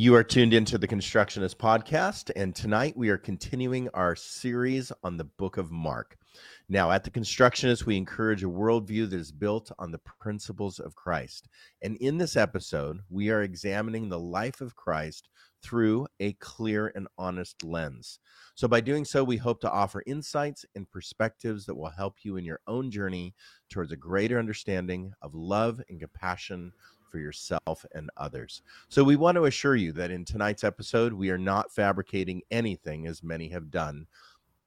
You are tuned into the Constructionist Podcast, and tonight we are continuing our series on the book of Mark. Now, at the Constructionist, we encourage a worldview that is built on the principles of Christ. And in this episode, we are examining the life of Christ through a clear and honest lens. So, by doing so, we hope to offer insights and perspectives that will help you in your own journey towards a greater understanding of love and compassion for yourself and others. So, we want to assure you that in tonight's episode, we are not fabricating anything as many have done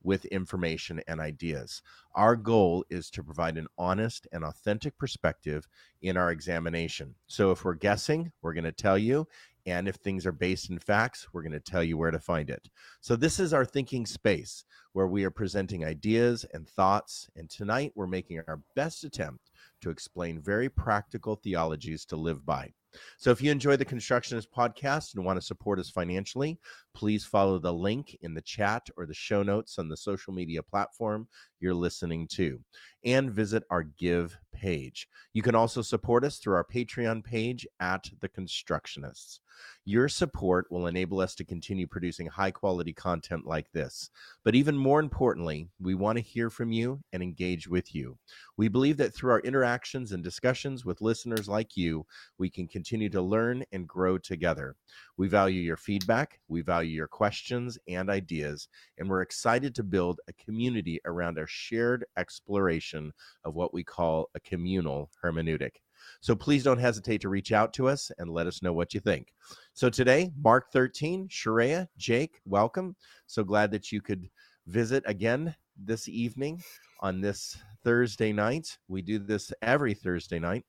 with information and ideas. Our goal is to provide an honest and authentic perspective in our examination. So, if we're guessing, we're going to tell you. And if things are based in facts, we're going to tell you where to find it. So, this is our thinking space where we are presenting ideas and thoughts. And tonight, we're making our best attempt to explain very practical theologies to live by. So if you enjoy the Constructionist podcast and want to support us financially, please follow the link in the chat or the show notes on the social media platform you're listening to and visit our give page. You can also support us through our Patreon page at The Constructionists. Your support will enable us to continue producing high quality content like this. But even more importantly, we want to hear from you and engage with you. We believe that through our interactions and discussions with listeners like you, we can continue to learn and grow together. We value your feedback, we value your questions and ideas, and we're excited to build a community around our shared exploration of what we call a communal hermeneutic. So please don't hesitate to reach out to us and let us know what you think. So today, Mark 13, Sharayah, Jake, welcome. So glad that you could visit again this evening on this Thursday night. We do this every Thursday night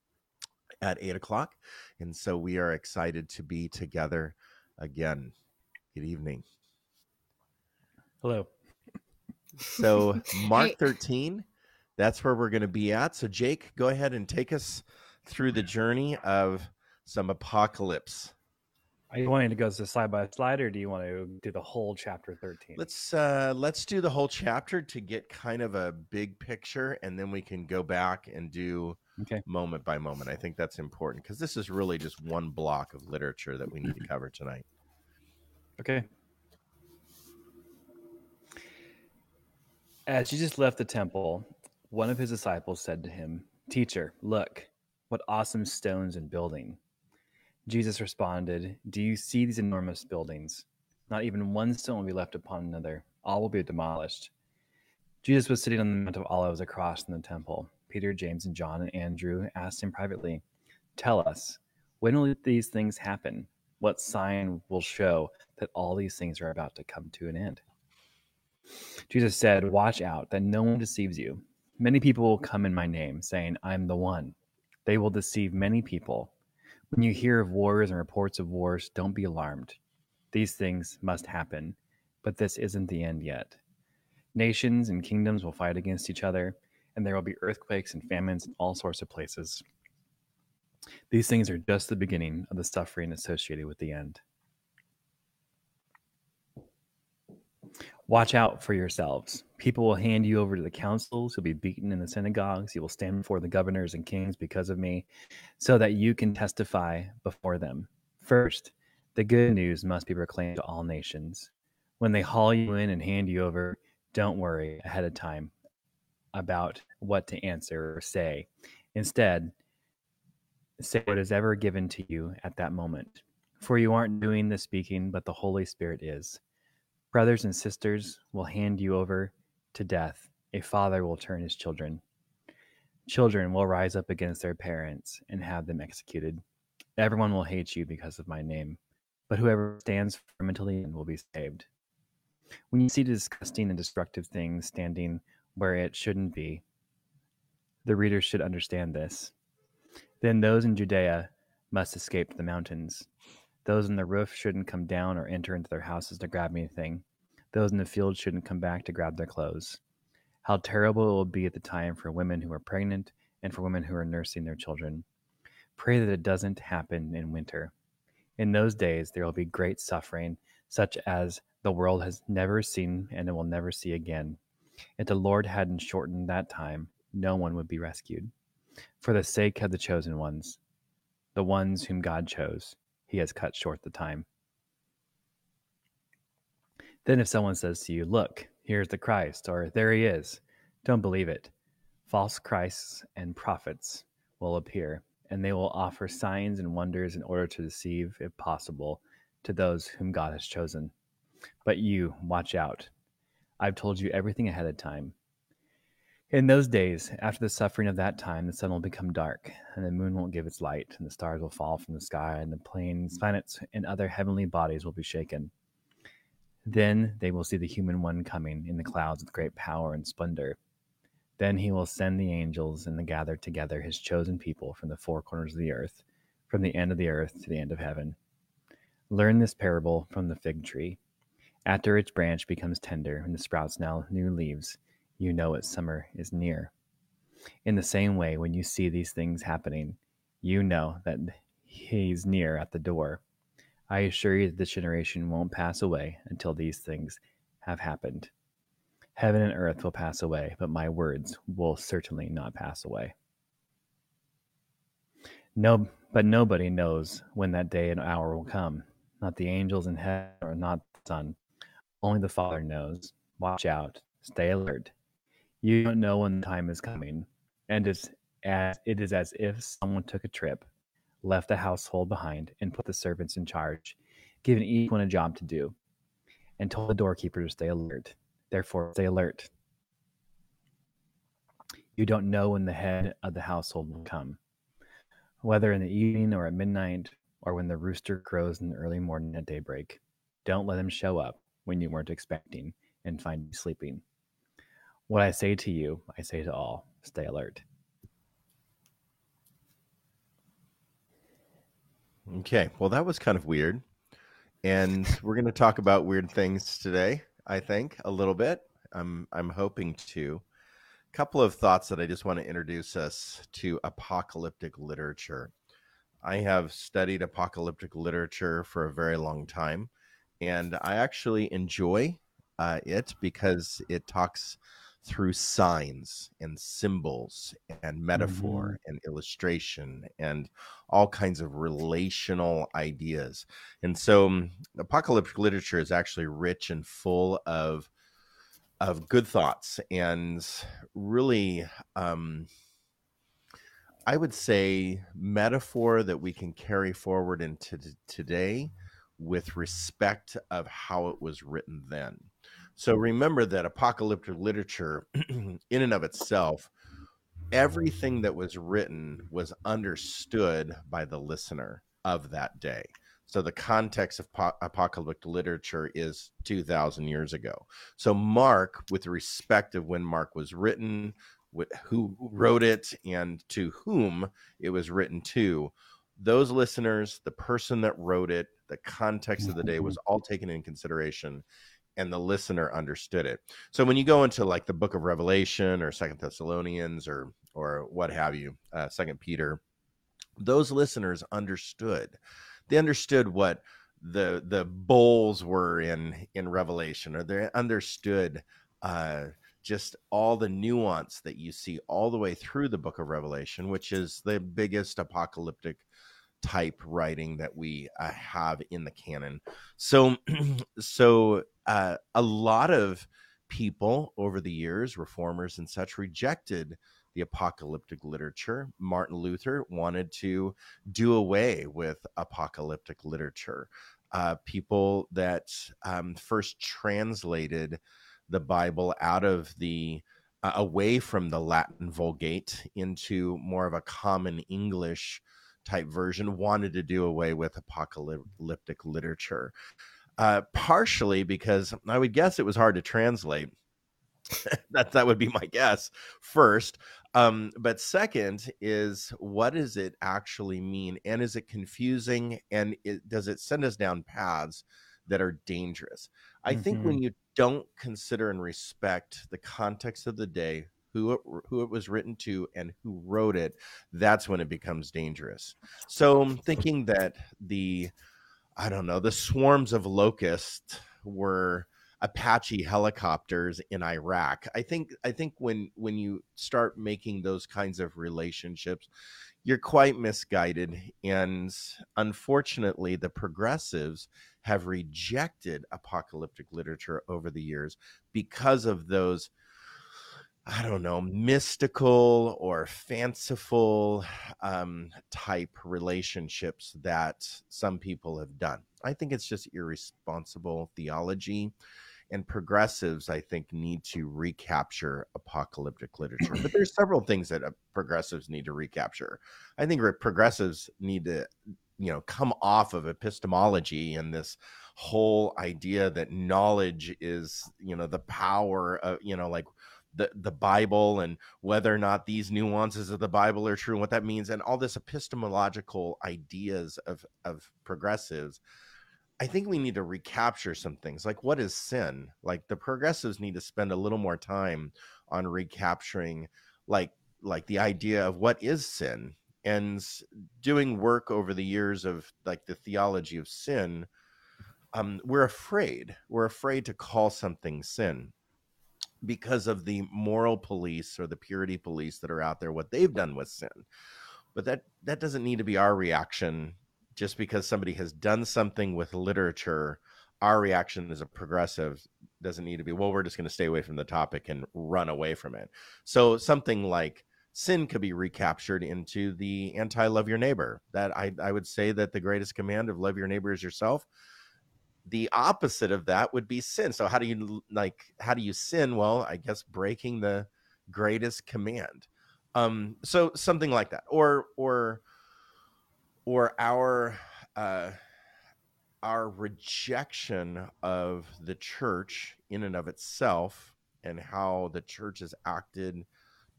at eight o'clock. And so we are excited to be together again. Good evening. Hello. So, Mark 13, that's where we're going to be at. So, Jake, go ahead and take us through the journey of some apocalypse. Are you wanting to go to slide by slide, or do you want to do the whole chapter thirteen? Let's uh, let's do the whole chapter to get kind of a big picture, and then we can go back and do okay. moment by moment. I think that's important because this is really just one block of literature that we need to cover tonight. Okay. As Jesus left the temple, one of his disciples said to him, "Teacher, look." What awesome stones and building. Jesus responded, Do you see these enormous buildings? Not even one stone will be left upon another, all will be demolished. Jesus was sitting on the Mount of Olives across from the temple. Peter, James, and John and Andrew asked him privately, Tell us, when will these things happen? What sign will show that all these things are about to come to an end? Jesus said, Watch out that no one deceives you. Many people will come in my name, saying, I'm the one they will deceive many people. When you hear of wars and reports of wars, don't be alarmed. These things must happen, but this isn't the end yet. Nations and kingdoms will fight against each other, and there will be earthquakes and famines in all sorts of places. These things are just the beginning of the suffering associated with the end. Watch out for yourselves. People will hand you over to the councils. You'll be beaten in the synagogues. You will stand before the governors and kings because of me, so that you can testify before them. First, the good news must be proclaimed to all nations. When they haul you in and hand you over, don't worry ahead of time about what to answer or say. Instead, say what is ever given to you at that moment. For you aren't doing the speaking, but the Holy Spirit is. Brothers and sisters will hand you over to death. A father will turn his children. Children will rise up against their parents and have them executed. Everyone will hate you because of my name, but whoever stands firm until the end will be saved. When you see disgusting and destructive things standing where it shouldn't be, the reader should understand this. Then those in Judea must escape to the mountains. Those on the roof shouldn't come down or enter into their houses to grab anything. Those in the field shouldn't come back to grab their clothes. How terrible it will be at the time for women who are pregnant and for women who are nursing their children. Pray that it doesn't happen in winter. In those days, there will be great suffering, such as the world has never seen and it will never see again. If the Lord hadn't shortened that time, no one would be rescued. For the sake of the chosen ones, the ones whom God chose, he has cut short the time. Then, if someone says to you, Look, here's the Christ, or there he is, don't believe it. False Christs and prophets will appear, and they will offer signs and wonders in order to deceive, if possible, to those whom God has chosen. But you, watch out. I've told you everything ahead of time. In those days, after the suffering of that time, the sun will become dark, and the moon won't give its light, and the stars will fall from the sky, and the planes, planets, and other heavenly bodies will be shaken. Then they will see the human one coming in the clouds with great power and splendor. Then he will send the angels and gather together his chosen people from the four corners of the earth, from the end of the earth to the end of heaven. Learn this parable from the fig tree. After its branch becomes tender and the sprouts now new leaves, you know its summer is near. In the same way, when you see these things happening, you know that he's near at the door. I assure you that this generation won't pass away until these things have happened. Heaven and earth will pass away, but my words will certainly not pass away. No, but nobody knows when that day and hour will come. Not the angels in heaven or not the Son. Only the Father knows. Watch out. Stay alert. You don't know when the time is coming, and it's as, it is as if someone took a trip, left the household behind, and put the servants in charge, giving each one a job to do, and told the doorkeeper to stay alert. Therefore, stay alert. You don't know when the head of the household will come, whether in the evening or at midnight, or when the rooster crows in the early morning at daybreak. Don't let him show up when you weren't expecting and find you sleeping. What I say to you, I say to all stay alert. Okay, well, that was kind of weird. And we're going to talk about weird things today. I think a little bit. I'm I'm hoping to. A couple of thoughts that I just want to introduce us to apocalyptic literature. I have studied apocalyptic literature for a very long time, and I actually enjoy uh, it because it talks through signs and symbols and metaphor mm-hmm. and illustration and all kinds of relational ideas. And so um, apocalyptic literature is actually rich and full of of good thoughts and really um, I would say metaphor that we can carry forward into today with respect of how it was written then. So mm-hmm. remember that apocalyptic literature, in and of itself, everything that was written was understood by the listener of that day. So the context of po- apocalyptic literature is 2,000 years ago. So Mark, with respect of when Mark was written, who wrote it, and to whom it was written to, those listeners, the person that wrote it, the context of the day was all taken in consideration and the listener understood it. So when you go into like the book of Revelation or Second Thessalonians or or what have you, uh, Second Peter, those listeners understood. They understood what the the bowls were in in Revelation, or they understood uh, just all the nuance that you see all the way through the book of Revelation, which is the biggest apocalyptic type writing that we uh, have in the canon. So, so uh, a lot of people over the years, reformers and such, rejected the apocalyptic literature. Martin Luther wanted to do away with apocalyptic literature. Uh, people that um, first translated the Bible out of the uh, away from the Latin Vulgate into more of a common English type version wanted to do away with apocalyptic literature. Uh, partially because I would guess it was hard to translate. that that would be my guess first. Um, but second is what does it actually mean, and is it confusing, and it, does it send us down paths that are dangerous? I mm-hmm. think when mm-hmm. you don't consider and respect the context of the day, who it, who it was written to and who wrote it, that's when it becomes dangerous. So I'm thinking that the I don't know, the swarms of locusts were Apache helicopters in Iraq. I think I think when when you start making those kinds of relationships, you're quite misguided and unfortunately the progressives have rejected apocalyptic literature over the years because of those I don't know, mystical or fanciful um, type relationships that some people have done. I think it's just irresponsible theology. And progressives, I think, need to recapture apocalyptic literature. But there's several things that uh, progressives need to recapture. I think progressives need to, you know, come off of epistemology and this whole idea that knowledge is, you know, the power of, you know, like the the Bible and whether or not these nuances of the Bible are true and what that means and all this epistemological ideas of of progressives. I think we need to recapture some things like what is sin? Like the progressives need to spend a little more time on recapturing like like the idea of what is sin and doing work over the years of like the theology of sin um, we're afraid we're afraid to call something sin because of the moral police or the purity police that are out there what they've done with sin. But that that doesn't need to be our reaction. Just because somebody has done something with literature our reaction as a progressive doesn't need to be well we're just going to stay away from the topic and run away from it. So something like sin could be recaptured into the anti love your neighbor. That I, I would say that the greatest command of love your neighbor is yourself the opposite of that would be sin. So how do you like how do you sin? Well, I guess breaking the greatest command. Um so something like that. Or or or our uh our rejection of the church in and of itself and how the church has acted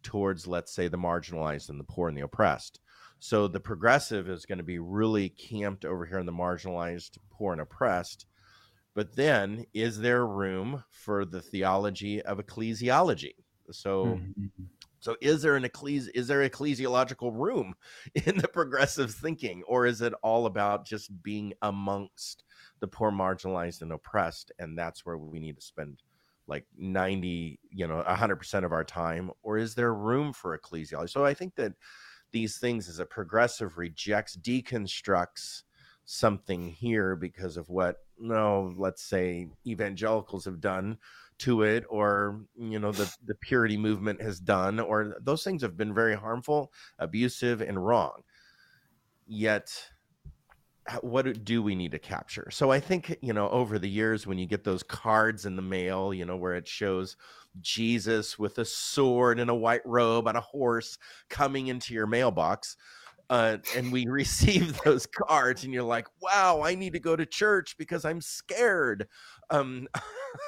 towards let's say the marginalized and the poor and the oppressed so the progressive is going to be really camped over here in the marginalized poor and oppressed but then, is there room for the theology of ecclesiology? So, mm-hmm. so is there an ecclesi- is there ecclesiological room in the progressive thinking, or is it all about just being amongst the poor, marginalized, and oppressed? And that's where we need to spend like 90 you know 100% of our time or is there room for ecclesiology so i think that these things as a progressive rejects deconstructs something here because of what no let's say evangelicals have done to it or you know the the purity movement has done or those things have been very harmful abusive and wrong. Yet what do we need to capture? So i think you know over the years when you get those cards in the mail you know where it shows jesus with a sword and a white robe on a horse coming into your mailbox uh, and we receive those cards and you're like wow i need to go to church because i'm scared. Um,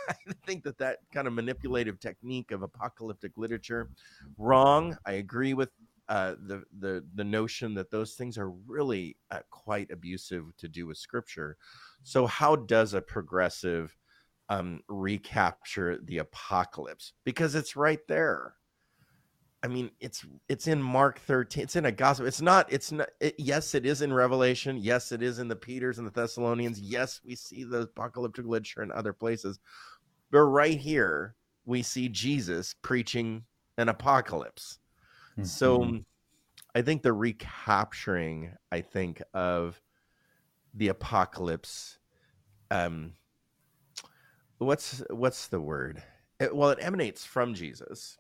i think that that kind of manipulative technique of apocalyptic literature wrong i agree with uh, the the the notion that those things are really uh, quite abusive to do with scripture. So how does a progressive um, recapture the apocalypse? Because it's right there I mean, it's it's in Mark 13. It's in a gospel. It's not. It's not. It, yes, it is in Revelation. Yes, it is in the Peters and the Thessalonians. Yes, we see the apocalyptic literature in other places, but right here we see Jesus preaching an apocalypse. Mm-hmm. So, I think the recapturing, I think of the apocalypse. Um, what's what's the word? It, well, it emanates from Jesus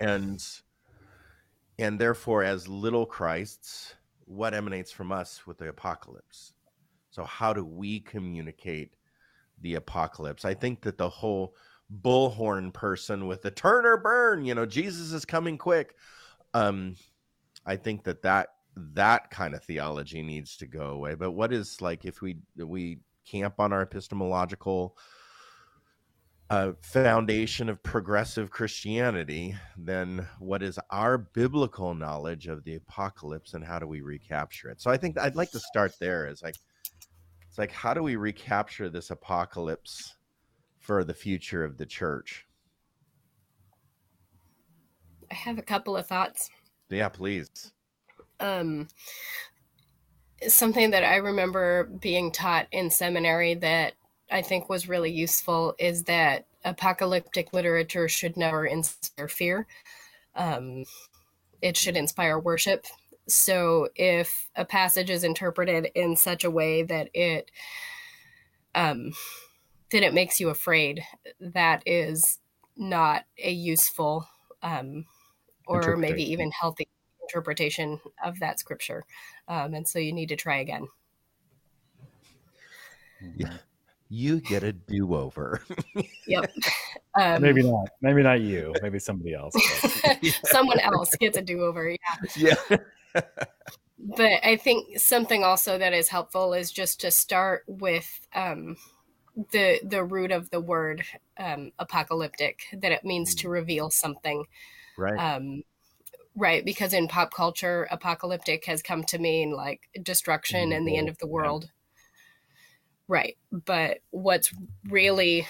and and therefore as little christs what emanates from us with the apocalypse? So how do we communicate the apocalypse? I think that the whole bullhorn person with the turn or burn you know jesus is coming quick. Um i think that that that kind of theology needs to go away. But what is like if we we camp on our epistemological a foundation of progressive Christianity, then what is our biblical knowledge of the apocalypse and how do we recapture it? So I think I'd like to start there. Is like it's like how do we recapture this apocalypse for the future of the church? I have a couple of thoughts. Yeah, please. Um, something that I remember being taught in seminary that I think was really useful is that apocalyptic literature should never inspire fear. Um, it should inspire worship. So if a passage is interpreted in such a way that it um, that it makes you afraid, that is not a useful um, or maybe even healthy interpretation of that scripture. Um, and so you need to try again. Yeah. You get a do over. yep. Um, maybe not. Maybe not you. Maybe somebody else. Someone else gets a do over. Yeah. Yeah. but I think something also that is helpful is just to start with um, the the root of the word um, apocalyptic, that it means to mm. reveal something. Right. Um, right. Because in pop culture, apocalyptic has come to mean like destruction mm-hmm. and the end of the world. Right. But what's really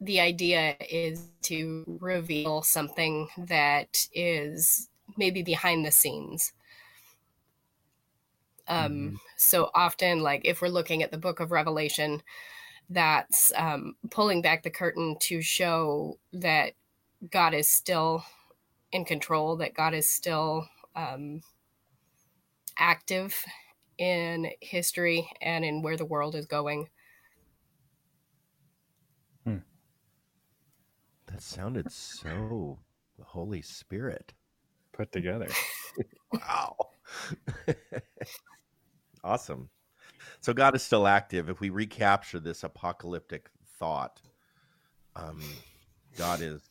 the idea is to reveal something that is maybe behind the scenes. Um, mm-hmm. So often, like if we're looking at the book of Revelation, that's um, pulling back the curtain to show that God is still in control, that God is still um, active in history and in where the world is going. Hmm. That sounded so the Holy Spirit put together. wow. awesome. So God is still active. If we recapture this apocalyptic thought, um, God is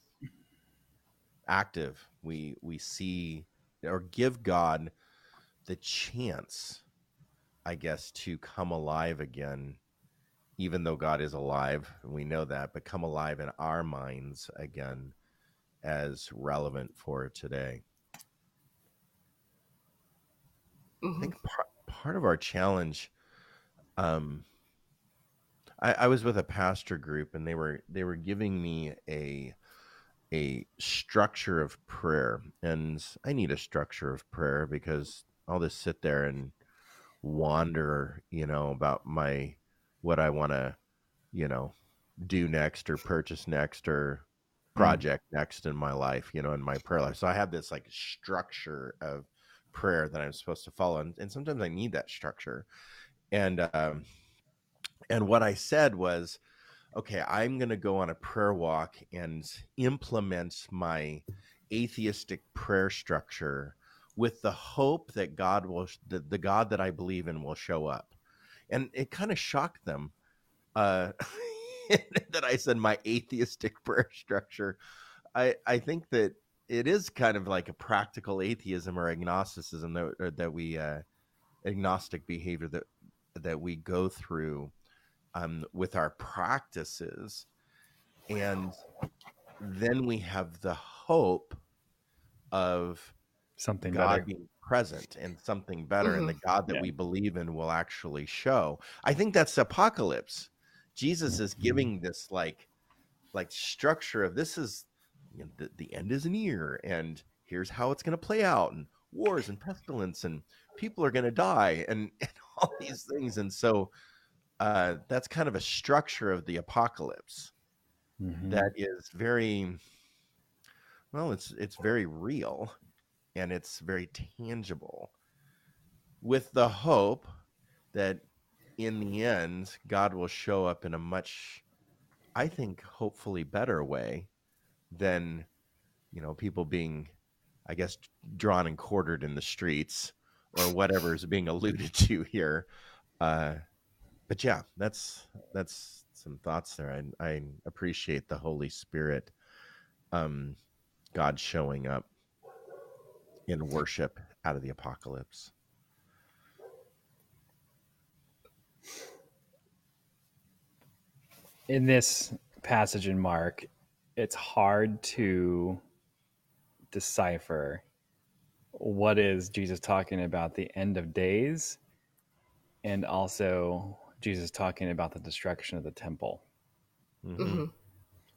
active. We we see or give God the chance, I guess, to come alive again, even though God is alive, and we know that, but come alive in our minds again as relevant for today. Mm-hmm. I think part, part of our challenge um I, I was with a pastor group and they were they were giving me a a structure of prayer and i need a structure of prayer because i'll just sit there and wander you know about my what i want to you know do next or purchase next or hmm. project mm. next in my life you know in my prayer life so i have this like structure of prayer that i'm supposed to follow and, and sometimes i need that structure and um, and what I said was, okay, I'm going to go on a prayer walk and implement my atheistic prayer structure with the hope that God will, the, the God that I believe in will show up. And it kind of shocked them uh, that I said my atheistic prayer structure. I, I think that it is kind of like a practical atheism or agnosticism that, that we, uh, agnostic behavior that that we go through um, with our practices. And then we have the hope of something God better. being present and something better, mm-hmm. and the. God that yeah. we believe in will actually show. I think that's apocalypse. Jesus is mm-hmm. giving this like like structure of this is you know, the, the end is near and here's how it's going to play out and wars and pestilence and people are going to die and, and all these things. And so uh, that's kind of a structure of the apocalypse mm-hmm. that is very well. It's it's very real, and it's very tangible, with the hope that in the end God will show up in a much, I think, hopefully better way than you know people being, I guess, drawn and quartered in the streets or whatever is being alluded to here. Uh, but yeah, that's that's some thoughts there. I, I appreciate the Holy Spirit, um, God showing up in worship out of the apocalypse. In this passage in Mark, it's hard to decipher what is Jesus talking about the end of days and also Jesus talking about the destruction of the temple, Mhm. hmm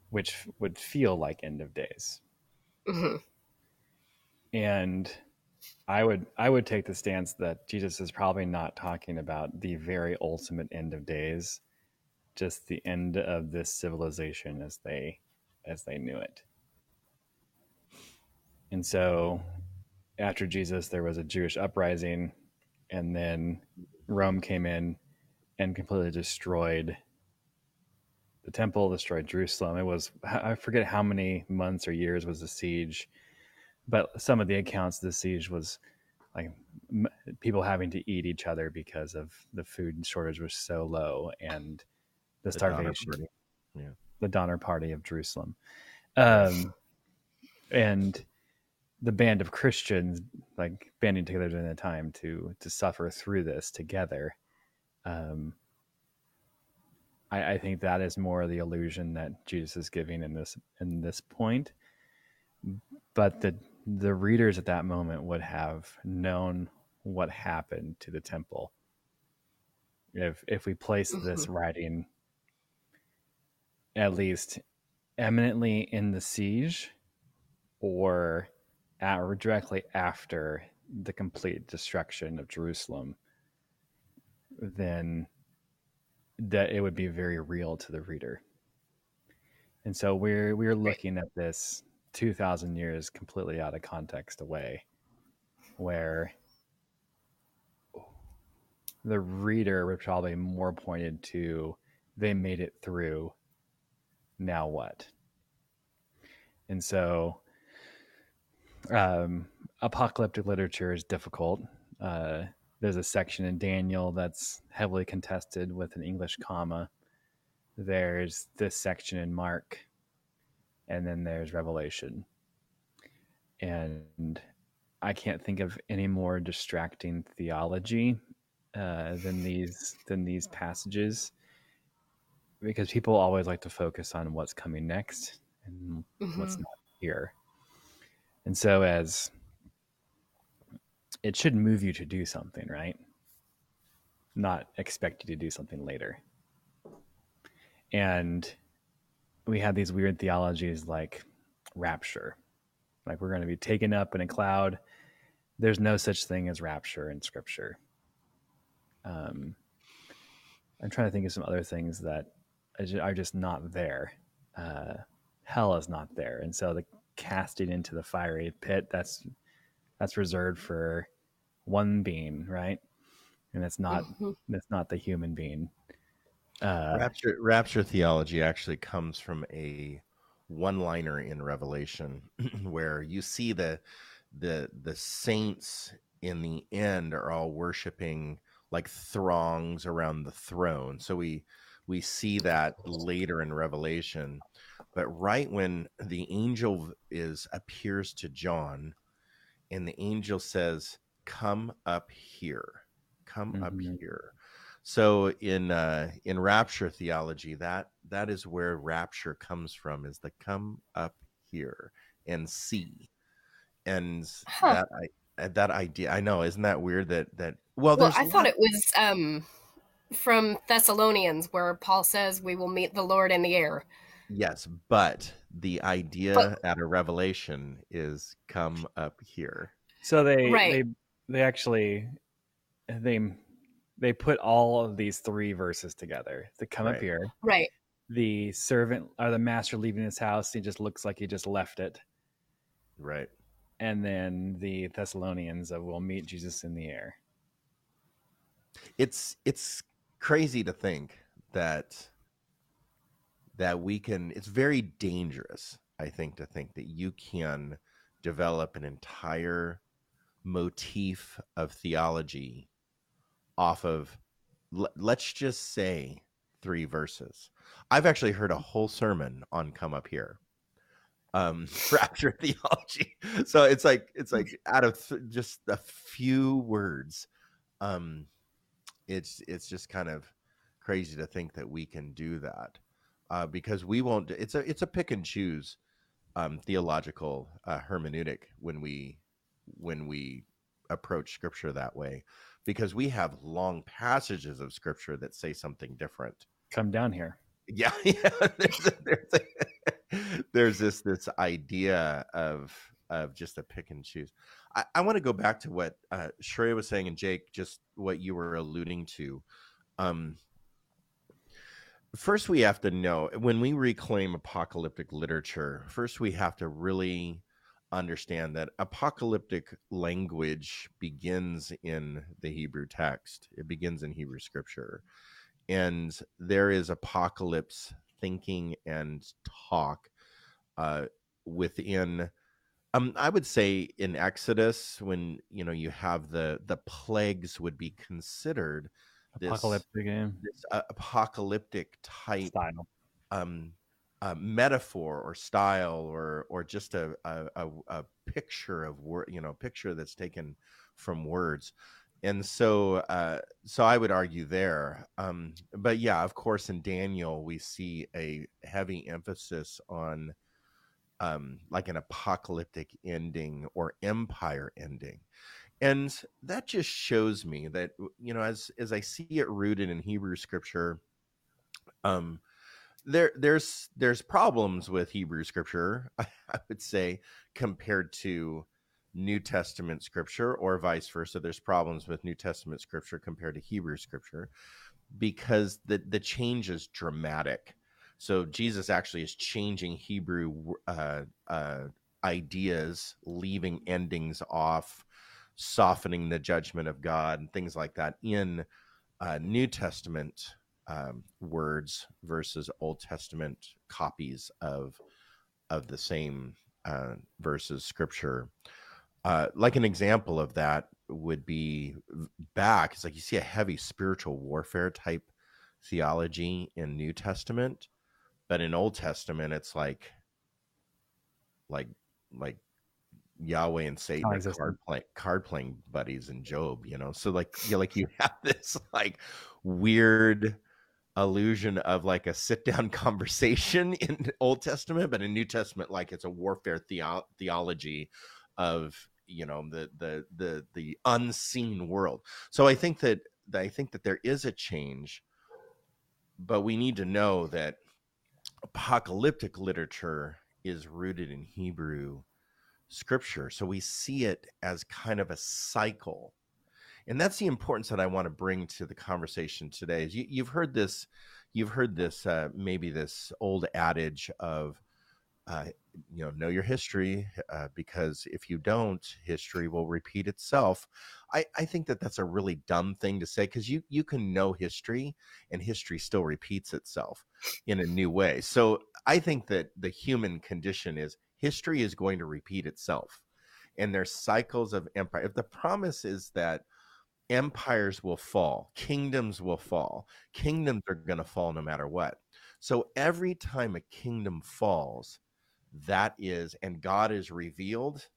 which would feel like end of days. hmm And I would I would take the stance that Jesus is probably not talking about the very ultimate end of days, just the end of this civilization as they as they knew it. And so after Jesus there was a Jewish uprising and then Rome came in and completely destroyed the temple, destroyed Jerusalem. It was I forget how many months or years was the siege but some of the accounts of the siege was like m- people having to eat each other because of the food shortage was so low and the The starvation. Yeah. the donner party of jerusalem um, and the band of christians like banding together during the time to to suffer through this together um, I, I think that is more the illusion that jesus is giving in this in this point but the the readers at that moment would have known what happened to the temple if if we place mm-hmm. this writing at least eminently in the siege or at, or directly after the complete destruction of Jerusalem then that it would be very real to the reader. And so we're we're looking at this 2000 years completely out of context away where the reader would probably more pointed to they made it through now what? And so um, apocalyptic literature is difficult. Uh, there's a section in daniel that's heavily contested with an english comma. There's this section in mark and then there's revelation. And i can't think of any more distracting theology uh, than these than these passages because people always like to focus on what's coming next and what's hmm not here. And so as it should move you to do something right? Not expect you to do something later. And we have these weird theologies like rapture. Like we're going to be taken up in a cloud. There's no such thing as rapture in scripture. Um, i'm trying to think of some other things that are just not there. Uh, hell is not there. And so the casting into the fiery pit that's that's reserved for one being right? And it's not hmm that's not the human being uh, Rapture, rapture theology actually comes from a one-liner in Revelation, where you see the the the saints in the end are all worshiping like throngs around the throne. So we we see that later in Revelation, but right when the angel is appears to John, and the angel says, "Come up here, come up Mhm. here." So in uh, in rapture theology, that that is where rapture comes from, is the come up here and see, and Huh. that I uh, that idea. I know, isn't that weird? That that well, Well, I thought lot- it was um, from Thessalonians where Paul says we will meet the Lord in the air. yes, but the idea But- at a revelation is come up here. So they Right. they they actually they they put all of these three verses together to come up here. Right. The servant or the master leaving his house, he just looks like he just left it. Right. And then the Thessalonians of will meet Jesus in the air. it's it's crazy to think that that we can it's very dangerous i think to think that you can develop an entire motif of theology off of let's just say three verses i've actually heard a whole sermon on come up here um rapture theology so it's like it's like out of th- just a few words um it's it's just kind of crazy to think that we can do that uh, because we won't. It's a it's a pick and choose um, theological uh, hermeneutic when we when we approach scripture that way because we have long passages of scripture that say something different. Come down here. yeah yeah there's, a, there's, a, there's this this idea of of just a pick and choose. I, I want to go back to what uh Sharayah was saying and jake just what you were alluding to. Um first we have to know when we reclaim apocalyptic literature first we have to really understand that apocalyptic language begins in the hebrew text. It begins in hebrew scripture. And there is apocalypse thinking and talk uh, within um, i would say in exodus when you know you have the the plagues would be considered this, Apocalyptic this uh, apocalyptic type style. um, uh, metaphor or style or or just a a, a, a picture of word you know picture that's taken from words. And so uh, so i would argue there um, but yeah of course in daniel we see a heavy emphasis on um, like an apocalyptic ending or empire ending. And that just shows me that you know as as i see it rooted in hebrew scripture um there there's there's problems with hebrew scripture i would say compared to new testament scripture or vice versa. There's problems with new testament scripture compared to hebrew scripture because the the change is dramatic. So jesus actually is changing hebrew uh, uh, ideas leaving endings off softening the judgment of god and things like that in uh, new testament um, words versus Old Testament copies of of the same uh, verses scripture. Uh, like an example of that would be back. It's like you see a heavy spiritual warfare type theology in New Testament, but in Old Testament, it's like like like Yahweh and Satan are card playing card playing buddies in Job, you know. So like you like you have this like weird illusion of like a sit down conversation in Old Testament, but in New Testament, like it's a warfare theo- theology of you know the the the the unseen world. So I think that I think that there is a change, but we need to know that apocalyptic literature is rooted in Hebrew scripture. So we see it as kind of a cycle. And that's the importance that I want to bring to the conversation today. Is you, you've heard this, you've heard this, uh, maybe this old adage of, uh, you know, know your history, uh, because if you don't, history will repeat itself. I, I think that that's a really dumb thing to say because you you can know history and history still repeats itself in a new way. So I think that the human condition is history is going to repeat itself, and there's cycles of empire. If the promise is that empires will fall, kingdoms will fall, kingdoms are going to fall no matter what. So every time a kingdom falls, that is, and God is revealed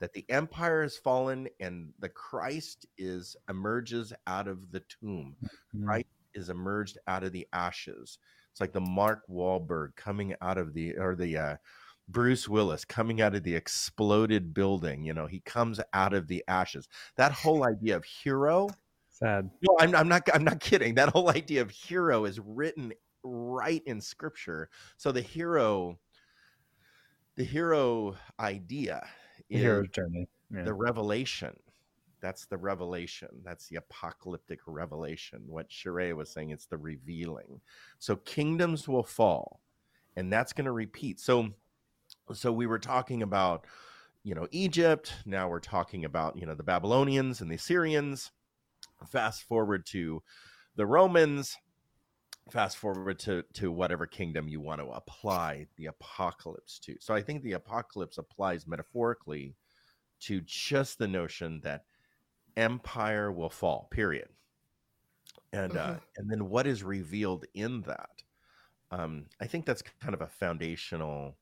that the empire has fallen and the Christ is emerges out of the tomb. Mhm. Christ is emerged out of the ashes. It's like the Mark Wahlberg coming out of the or the uh, Bruce Willis coming out of the exploded building. You know, he comes out of the ashes. That whole idea of hero. Sad. No, I'm, I'm not. I'm not kidding. That whole idea of hero is written right in Scripture. So the hero, the hero idea The is hero's journey. Yeah. the revelation. That's the revelation. That's the apocalyptic revelation. What Sharayah was saying, it's the revealing. So kingdoms will fall, and that's going to repeat. So, so we were talking about, you know, Egypt. Now we're talking about, you know, the Babylonians and the Assyrians. Fast forward to the Romans. Fast forward to to whatever kingdom you want to apply the apocalypse to. So I think the apocalypse applies metaphorically to just the notion that empire will fall period and uh Mhm. and then what is revealed in that um i think that's kind of a foundational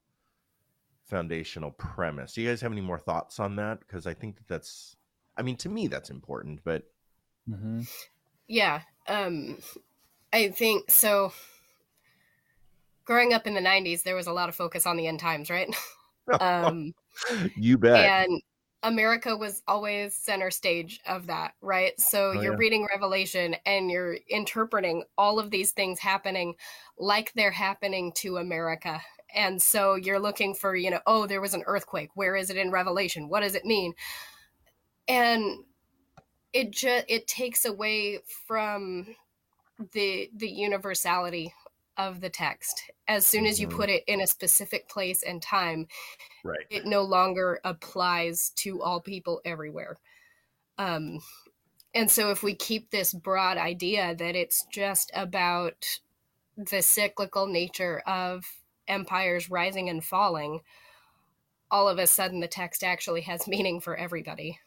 foundational premise do you guys have any more thoughts on that because i think that that's i mean to me that's important but Mhm. Yeah. Um I think so growing up in the 90s, there was a lot of focus on the end times, right? um, you bet. And America was always center stage of that, right? So oh, you're yeah. reading Revelation and you're interpreting all of these things happening like they're happening to America. And so you're looking for, you know, oh, there was an earthquake. Where is it in Revelation? What does it mean? And it just it takes away from the the universality of the text as soon as you mm-hmm. put it in a specific place and time right it no longer applies to all people everywhere um and so if we keep this broad idea that it's just about the cyclical nature of empires rising and falling all of a sudden the text actually has meaning for everybody.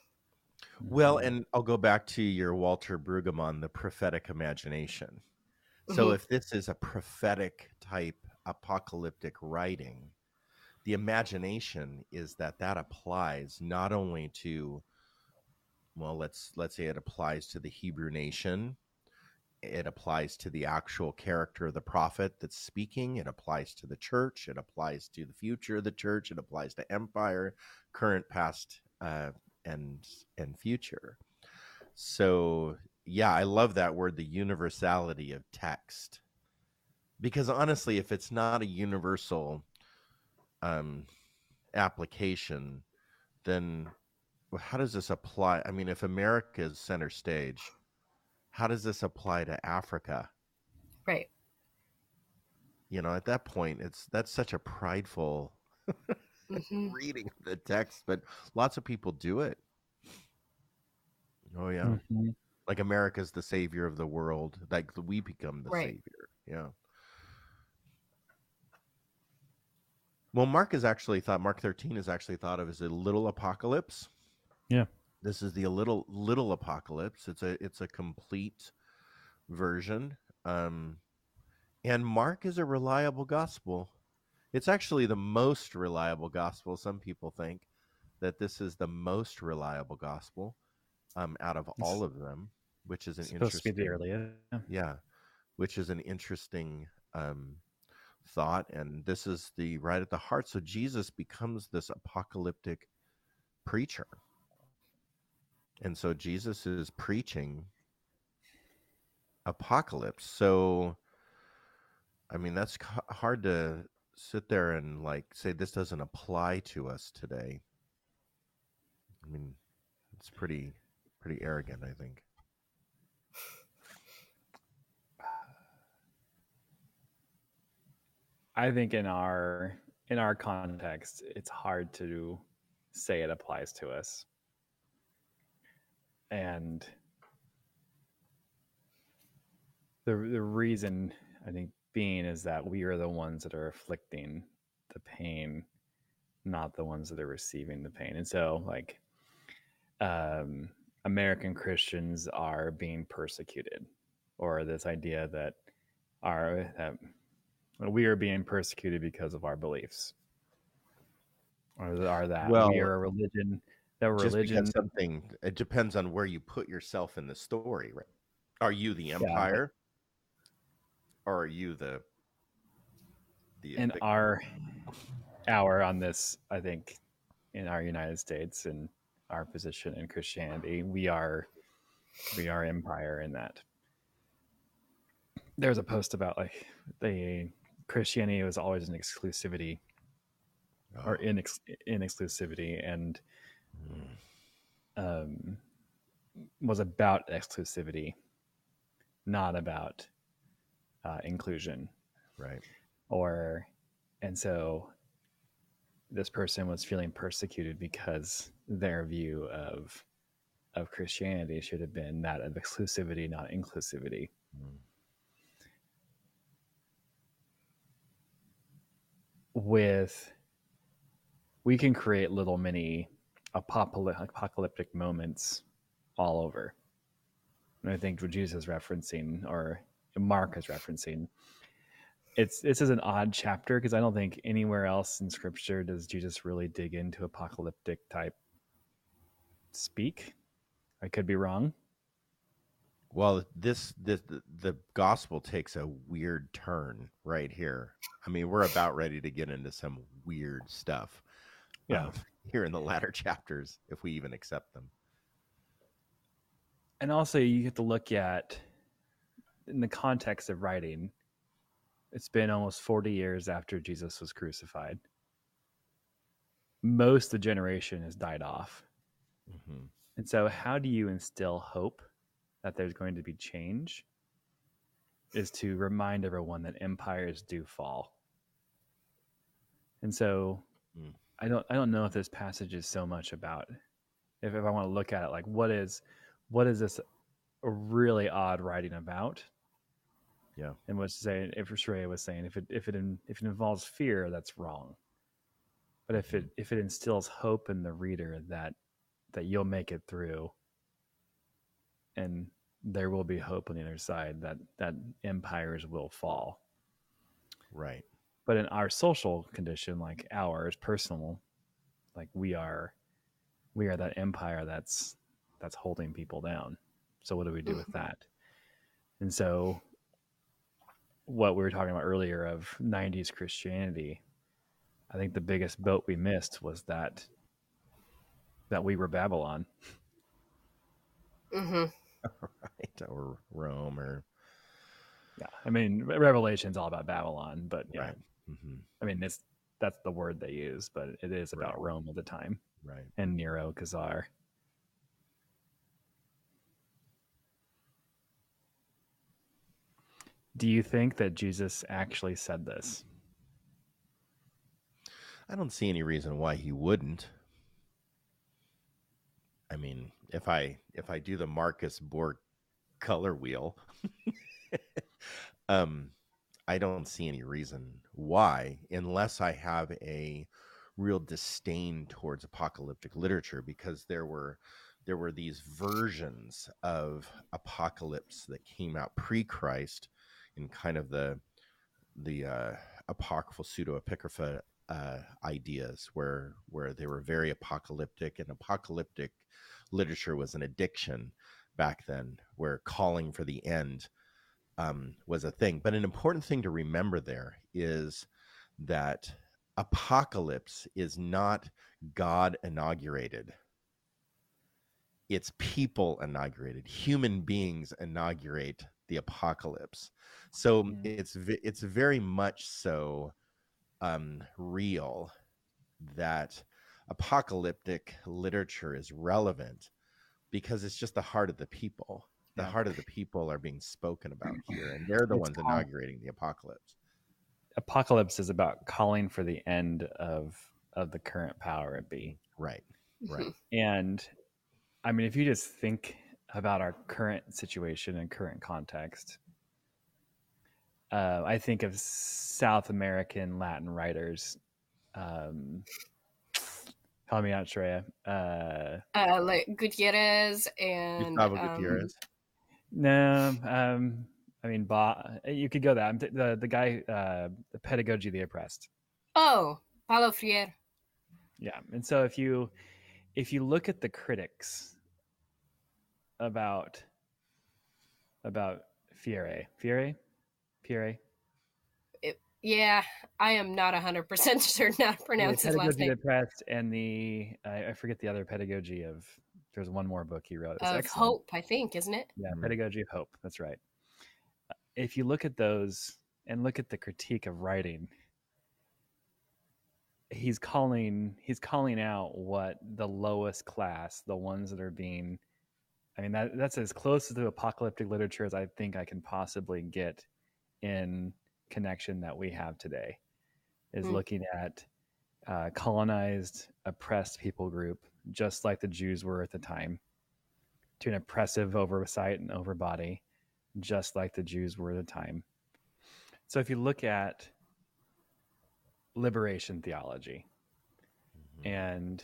Well and i'll go back to your walter brueggemann the prophetic imagination. So mm-hmm. if this is a prophetic type apocalyptic writing, the imagination is that that applies not only to well let's let's say it applies to the Hebrew nation, it applies to the actual character of the prophet that's speaking, it applies to the church, it applies to the future of the church, it applies to empire, current, past, uh, and and future. So yeah, I love that word, the universality of text. Because honestly, if it's not a universal um, application, then how does this apply? I mean, if America is center stage, how does this apply to Africa? Right. You know, at that point, it's that's such a prideful mm-hmm. reading of the text, but lots of people do it. Oh yeah. Mm-hmm like America's the savior of the world, like we become the right. savior. Yeah. Well, Mark is actually thought Mark 13 is actually thought of as a little apocalypse. Yeah. This is the little little apocalypse. It's a it's a complete version. Um and Mark is a reliable gospel. It's actually the most reliable gospel. Some people think that this is the most reliable gospel um, out of all of them which is an supposed interesting, to be the earliest. Yeah, which is an interesting um, thought, and this is the right at the heart. So Jesus becomes this apocalyptic preacher, and so Jesus is preaching apocalypse. So, I mean, that's hard to sit there and like say this doesn't apply to us today. I mean, it's pretty pretty arrogant, I think. I think in our in our context, it's hard to say it applies to us. And the the reason I think being is that we are the ones that are afflicting the pain, not the ones that are receiving the pain. And so like um American Christians are being persecuted, or this idea that are that we are being persecuted because of our beliefs or are that well, we are a religion that religion something it depends on where you put yourself in the story right are you the empire yeah. or are you the the in the, our hour on this i think in our united states and our position in christianity we are we are empire in that there's a post about like the Christianity was always an exclusivity oh. or in in exclusivity and. Um, was about exclusivity, not about uh, inclusion. Right. Or, and so this person was feeling persecuted because their view of of Christianity should have been that of exclusivity, not inclusivity. Mm. with we can create little mini apocalyptic moments all over. And I think what Jesus is referencing, or Mark is referencing, it's this is an odd chapter because I don't think anywhere else in Scripture does Jesus really dig into apocalyptic type speak. I could be wrong, Well, this this the, the gospel takes a weird turn right here. I mean, we're about ready to get into some weird stuff. Yeah. uh, here in the latter chapters, if we even accept them. and also you have to look at in the context of writing it's been almost 40 years after jesus was crucified. Most of the generation has died off. Hmm and so how do you instill hope that there's going to be change? Is to remind everyone that empires do fall. And so Mm. I don't i don't know if this passage is so much about if, if i want to look at it like what is what is this really odd writing about Yeah. and what's saying if Shrey was saying if it if it in, if it involves fear that's wrong but if it mm-hmm. if it instills hope in the reader that that you'll make it through and there will be hope on the other side that that empires will fall Right. But in our social condition like ours personal like we are we are that empire that's that's holding people down so what do we do with Mhm. that and so what we were talking about earlier of 90s christianity i think the biggest boat we missed was that that we were babylon mm-hmm. Right. Or Rome or yeah i mean revelation's all about babylon but yeah right. Hmm i mean it's that's the word they use but it is about Right. rome at the time Right. and nero caesar do you think that jesus actually said this I don't see any reason why he wouldn't. I mean, if I if I do the Marcus Borg color wheel, um, I don't see any reason why, unless I have a real disdain towards apocalyptic literature, because there were there were these versions of apocalypse that came out pre-Christ in kind of the the uh, apocryphal pseudo-apocrypha uh, ideas where where they were very apocalyptic and apocalyptic literature was an addiction back then where calling for the end um, was a thing. But an important thing to remember there is that apocalypse is not god inaugurated it's people inaugurated human beings inaugurate the apocalypse so Yeah. it's it's very much so um, real that apocalyptic literature is relevant because it's just the heart of the people. The Yeah. heart of the people are being spoken about here, and they're the It's ones inaugurating the apocalypse. Apocalypse is about calling for the end of of the current power it be Right. Right. and i mean if you just think about our current situation and current context uh, i think of south american latin writers um help me out Sharayah. uh Uh, like Gutierrez and Gustavo um, Gutierrez. no um i mean ba- you could go that I'm th- the the guy uh the pedagogy of the oppressed Oh, Paulo Freire. Yeah, and so if you if you look at the critics about about Fiere, Fiere, Fiere, Yeah, I am not hundred percent certain how to pronounce the his last name. Press and the I, I forget the other pedagogy of. There's one more book he wrote. Of excellent. Hope, I think, isn't it? Yeah. Pedagogy of Hope. That's right. If you look at those and look at the critique of writing, he's calling he's calling out what the lowest class, the ones that are being I mean that that's as close to apocalyptic literature as I think I can possibly get in connection that we have today is Hmm. looking at uh, colonized, oppressed people group, just like the Jews were at the time, to an oppressive oversight and overbody, just like the Jews were at the time. So if you look at liberation theology, Mhm. and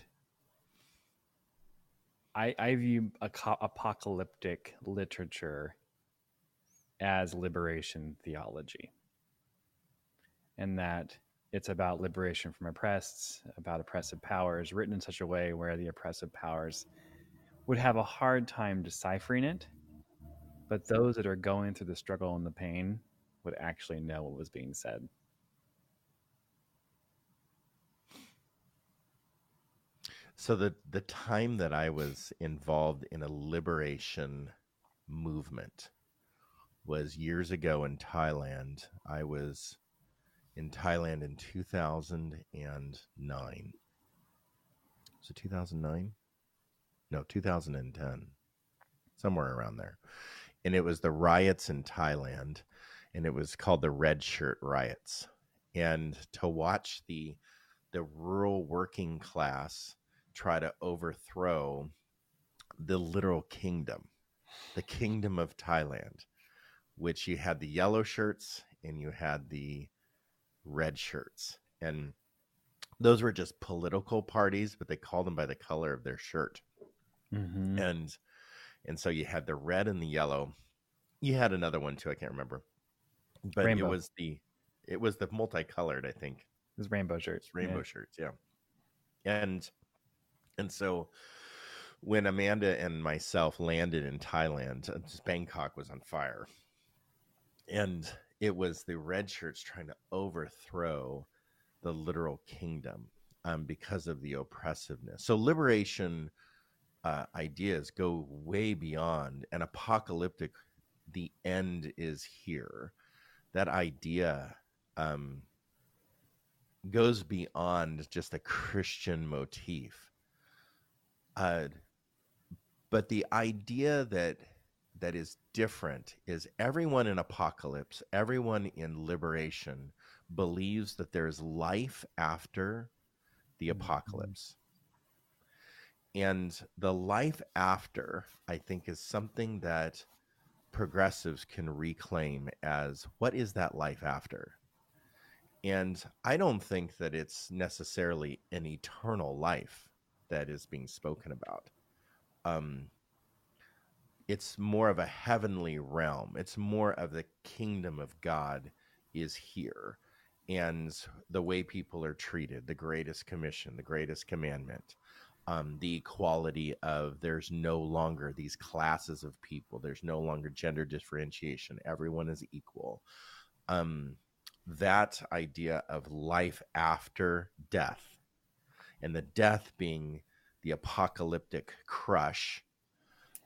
I, I view aco- apocalyptic literature as liberation theology, and that it's about liberation from oppressed, about oppressive powers, written in such a way where the oppressive powers would have a hard time deciphering it, but those that are going through the struggle and the pain would actually know what was being said. So the the time that I was involved in a liberation movement was years ago in Thailand. I was in Thailand in 2009. So 2009? No, 2010. Somewhere around there. And it was the riots in Thailand and it was called the Red Shirt Riots. And to watch the the rural working class try to overthrow the literal kingdom, the kingdom of Thailand, which you had the yellow shirts and you had the red shirts. And those were just political parties, but they called them by the color of their shirt. Mm-hmm. And and so you had the red and the yellow. You had another one too, I can't remember. But rainbow. it was the it was the multicolored, I think. It was rainbow shirts. Rainbow yeah. shirts, yeah. And and so when Amanda and myself landed in Thailand, uh, Bangkok was on fire. And it was the red shirts trying to overthrow the literal kingdom um, because of the oppressiveness. So liberation uh, ideas go way beyond an apocalyptic. The end is here. That idea um, goes beyond just a Christian motif. Uh, but the idea that that is different is everyone in apocalypse, everyone in liberation believes that there's life after the mm-hmm. apocalypse. And the life after, I think, is something that progressives can reclaim as what is that life after? And I don't think that it's necessarily an eternal life that is being spoken about. Um, it's more of a heavenly realm. It's more of the kingdom of God is here and the way people are treated, the greatest commission, the greatest commandment, um, the equality of there's no longer these classes of people, there's no longer gender differentiation, everyone is equal. Um, that idea of life after death and the death being the apocalyptic crush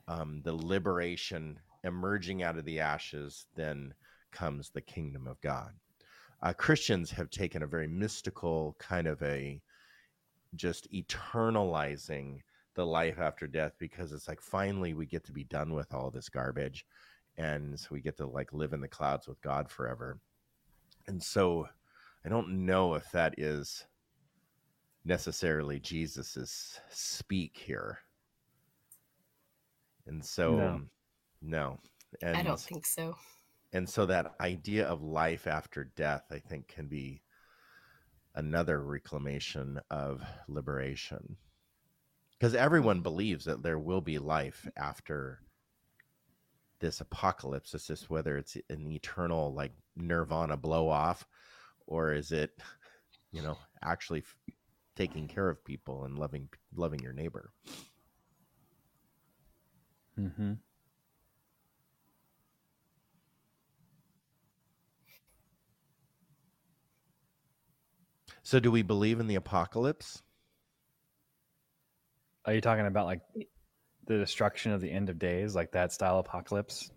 um, the liberation emerging out of the ashes, then comes the kingdom of God. Uh, Christians have taken a very mystical kind of a just eternalizing the life after death because it's like finally we get to be done with all this garbage and so we get to like live in the clouds with God forever. And so I don't know if that is necessarily Jesus's speak here. And so, no, no. And, I don't think so. And so that idea of life after death, I think, can be another reclamation of liberation. Because everyone believes that there will be life after this apocalypse. It's just whether it's an eternal, like nirvana blow off, or is it, you know, actually taking care of people and loving loving your neighbor. Mm-hmm. So, do we believe in the apocalypse? Are you talking about like the destruction of the end of days, like that style apocalypse?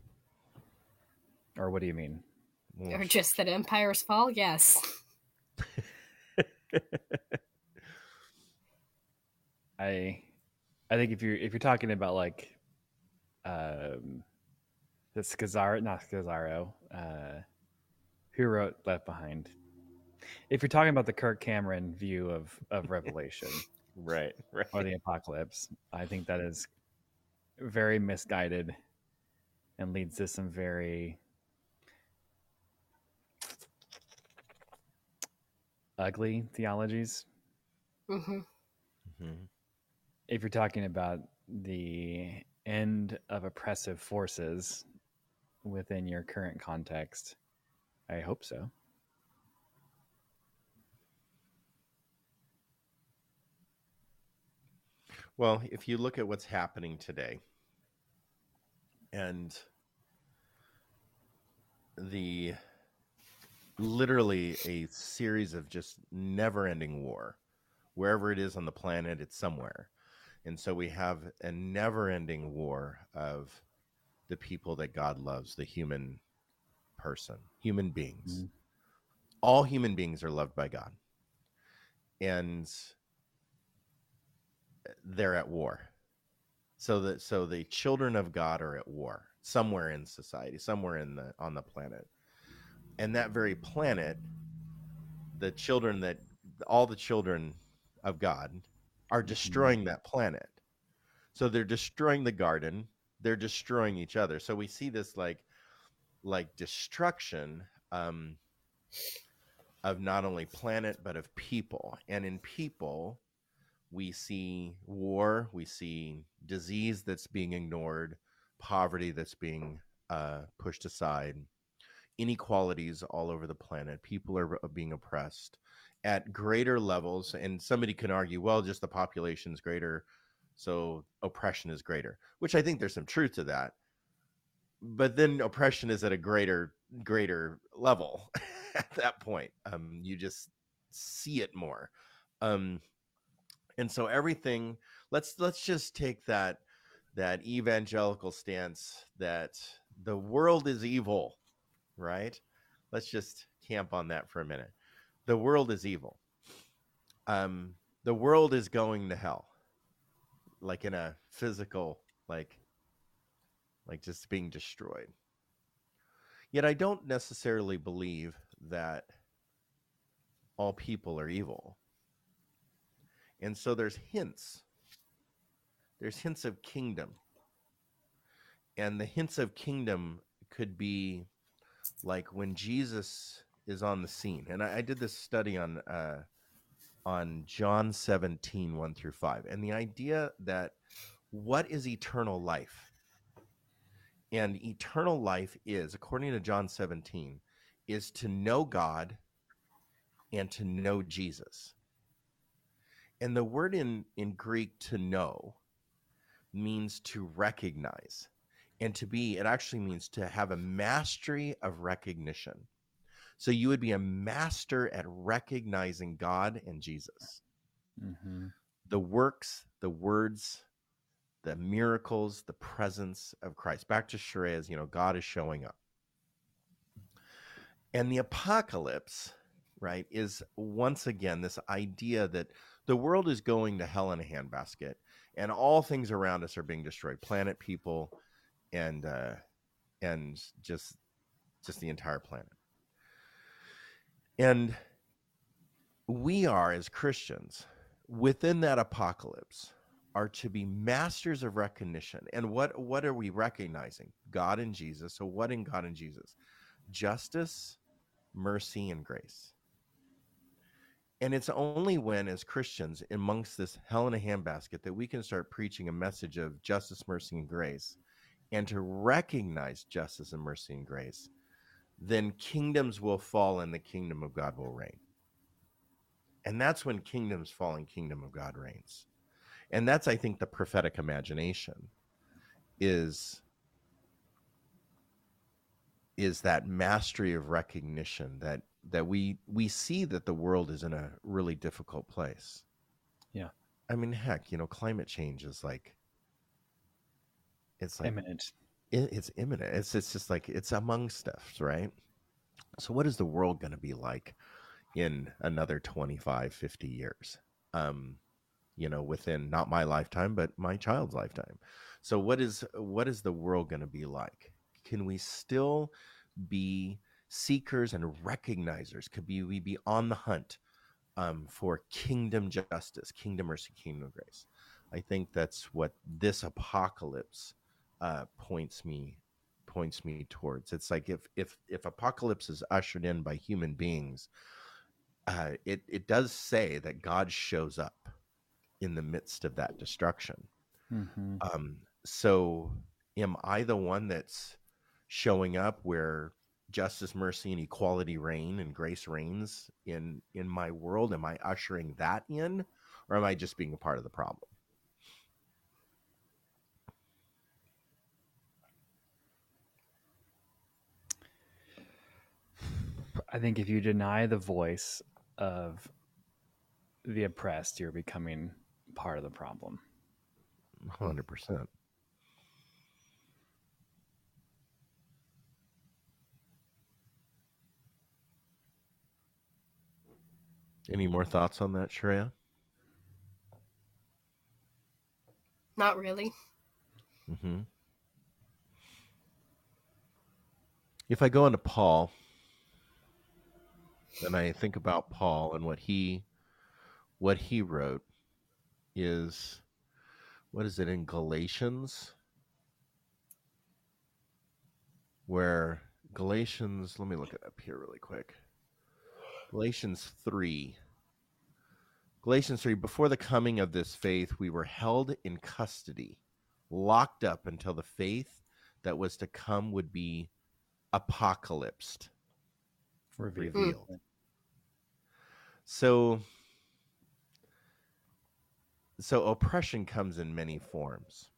Or what do you mean? Or just that empires fall? Yes. I I think if you're if you're talking about like um, the Scazzero, not Scazzero, uh, who wrote Left Behind. If you're talking about the Kirk Cameron view of of Revelation, right, right, or the apocalypse, I think that is very misguided and leads to some very ugly theologies. Mm-hmm. Mm-hmm. If you're talking about the end of oppressive forces within your current context? I hope so. Well, if you look at what's happening today, and the literally a series of just never-ending war. Wherever it is on the planet, it's somewhere. And so we have a never-ending war of the people that God loves, the human person, human beings. Mm-hmm. All human beings are loved by God. And they're at war. So that so the children of God are at war somewhere in society, somewhere in the on the planet. And that very planet, the children that all the children of God are destroying that planet. So they're destroying the garden, they're destroying each other. So we see this like like destruction um of not only planet but of people. And in people, we see war, we see disease that's being ignored, poverty that's being uh, pushed aside, inequalities all over the planet. People are being oppressed at greater levels. And somebody can argue, well, just the population is greater, so oppression is greater, which I think there's some truth to that. But then oppression is at a greater greater level at that point. Um, you just see it more. Um, and so everything let's let's just take that that evangelical stance that the world is evil, right? Let's just camp on that for a minute. The world is evil. Um, the world is going to hell, like in a physical, like, like just being destroyed. Yet I don't necessarily believe that all people are evil. And so there's hints there's hints of kingdom. And the hints of kingdom could be like when Jesus is on the scene. And I, I did this study on uh, on John 17, 1 through 5. And the idea that what is eternal life? And eternal life is, according to John 17, is to know God and to know Jesus. And the word in, in Greek to know means to recognize. And to be it actually means to have a mastery of recognition. So you would be a master at recognizing god and jesus. Mm-hmm. the works the words the miracles the presence of christ. Back to Sharayah's, you know god is showing up. And the apocalypse right is once again this idea that the world is going to hell in a handbasket and all things around us are being destroyed planet people and uh and just just the entire planet. And we are as christians within that apocalypse are to be masters of recognition. And what what are we recognizing? God and jesus. So what in god and jesus? Justice mercy and grace and it's only when, as Christians, amongst this hell in a handbasket, that we can start preaching a message of justice, mercy, and grace, and to recognize justice and mercy and grace, then kingdoms will fall and the kingdom of God will reign. And that's when kingdoms fall and kingdom of God reigns. And that's, I think, the prophetic imagination is is that mastery of recognition that that we we see that the world is in a really difficult place. Yeah. I mean, heck, you know, climate change is like it's like imminent. It, it's imminent. It's it's just like it's amongst us, right? So what is the world going to be like in another 25, 50 years? Um, you know, within not my lifetime, but my child's lifetime. So what is what is the world going to be like? Can we still be seekers and recognizers could be we be on the hunt um, for kingdom justice, kingdom mercy, kingdom grace. I think that's what this apocalypse uh, points me points me towards. It's like if if if apocalypse is ushered in by human beings, uh, it it does say that God shows up in the midst of that destruction. Mm-hmm. Um, so, am I the one that's showing up where justice, mercy, and equality reign and grace reigns in in my world? Am I ushering that in, or am I just being a part of the problem? I think if you deny the voice of the oppressed, you're becoming part of the problem. 100%. Any more thoughts on that, Sharayah? Not really. Mm-hmm. If I go into Paul, and I think about Paul and what he what he wrote is what is it in Galatians where Galatians let me look it up here really quick. Galatians 3 Galatians 3 Before the coming of this faith we were held in custody locked up until the faith that was to come would be apocalypsed Revealed. revealed. Hmm. So so oppression comes in many forms.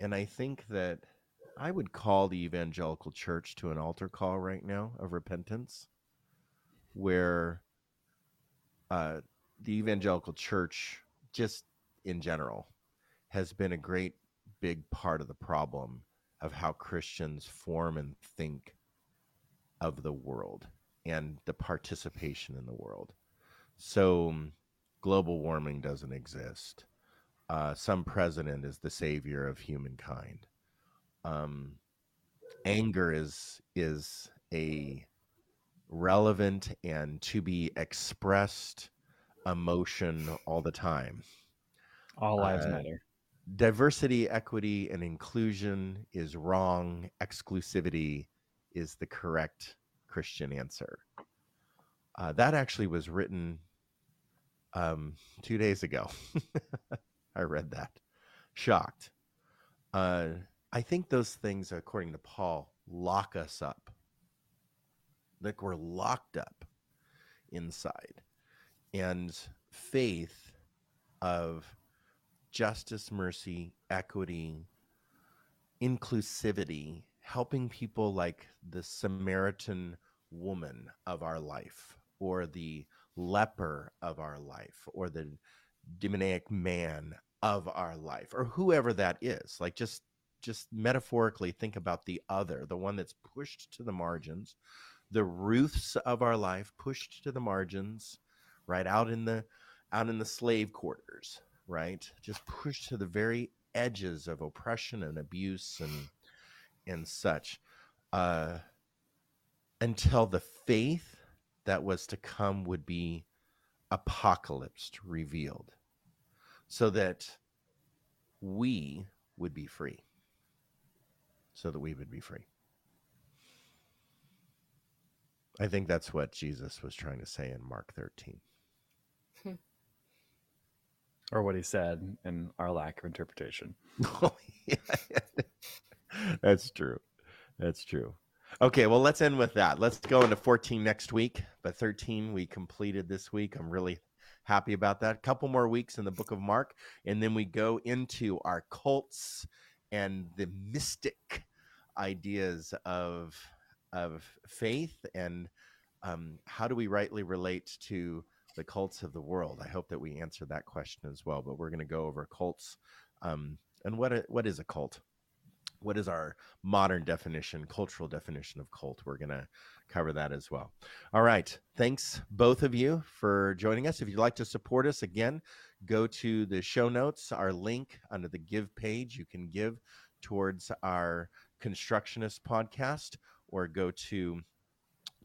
And I think that I would call the evangelical church to an altar call right now of repentance where uh, the evangelical church just in general has been a great big part of the problem of how Christians form and think of the world and the participation in the world. So, um, global warming doesn't exist. Uh, some president is the savior of humankind. Um, anger is is a relevant and to be expressed emotion all the time. All lives Uh, matter. Diversity, equity, and inclusion is wrong. Exclusivity is the correct Christian answer. Uh, that actually was written um, two days ago. I read that. Shocked. Uh, I think those things, according to Paul, lock us up. Like we're locked up inside. And faith of justice, mercy, equity, inclusivity, helping people like the Samaritan woman of our life, or the leper of our life, or the demoniac man of our life, or whoever that is. Like just just metaphorically think about the other, the one that's pushed to the margins, the Ruths of our life pushed to the margins, right out in the out in the slave quarters, right? Just pushed to the very edges of oppression and abuse and and such uh, until the faith that was to come would be apocalypsed, revealed, so that we would be free. So that we would be free. I think that's what Jesus was trying to say in Mark 13. Or what he said in our lack of interpretation. Oh, yeah. That's true. That's true. Okay, well, let's end with that. Let's go into 14 next week, but 13 we completed this week. I'm really happy about that. A couple more weeks in the book of Mark, and then we go into our cults and the mystic ideas of of faith and um, how do we rightly relate to the cults of the world? I hope that we answer that question as well. But we're going to go over cults um, and what a, what is a cult? What is our modern definition, cultural definition of cult? We're going to cover that as well. All right. Thanks, both of you, for joining us. If you'd like to support us, again, go to the show notes, our link under the give page. You can give towards our constructionist podcast or go to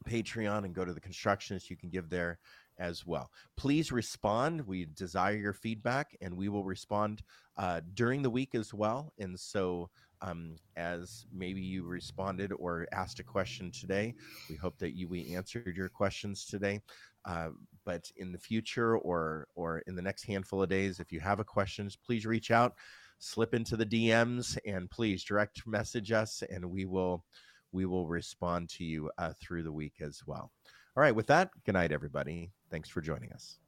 Patreon and go to the constructionist. You can give there as well. Please respond. We desire your feedback and we will respond uh, during the week as well. And so, um, as maybe you responded or asked a question today, we hope that you we answered your questions today. Uh, but in the future or or in the next handful of days, if you have a questions, please reach out, slip into the DMs, and please direct message us, and we will we will respond to you uh, through the week as well. All right, with that, good night, everybody. Thanks for joining us.